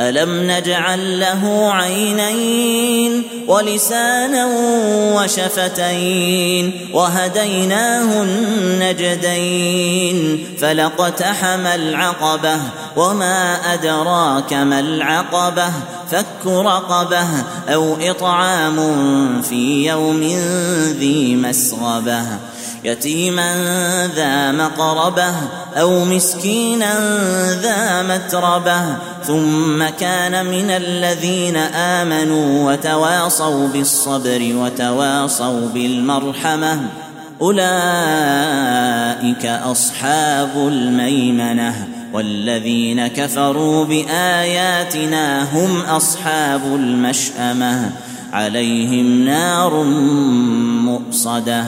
ألم نجعل له عينين ولسانا وشفتين وهديناه النجدين فلقتحم العقبة وما أدراك ما العقبة فك رقبة أو إطعام في يوم ذي مسغبة يتيما ذا مقربة أو مسكينا ذا متربة ثم كان من الذين آمنوا وتواصوا بالصبر وتواصوا بالمرحمة أولئك أصحاب الميمنة والذين كفروا بآياتنا هم أصحاب المشأمة عليهم نار مؤصدة.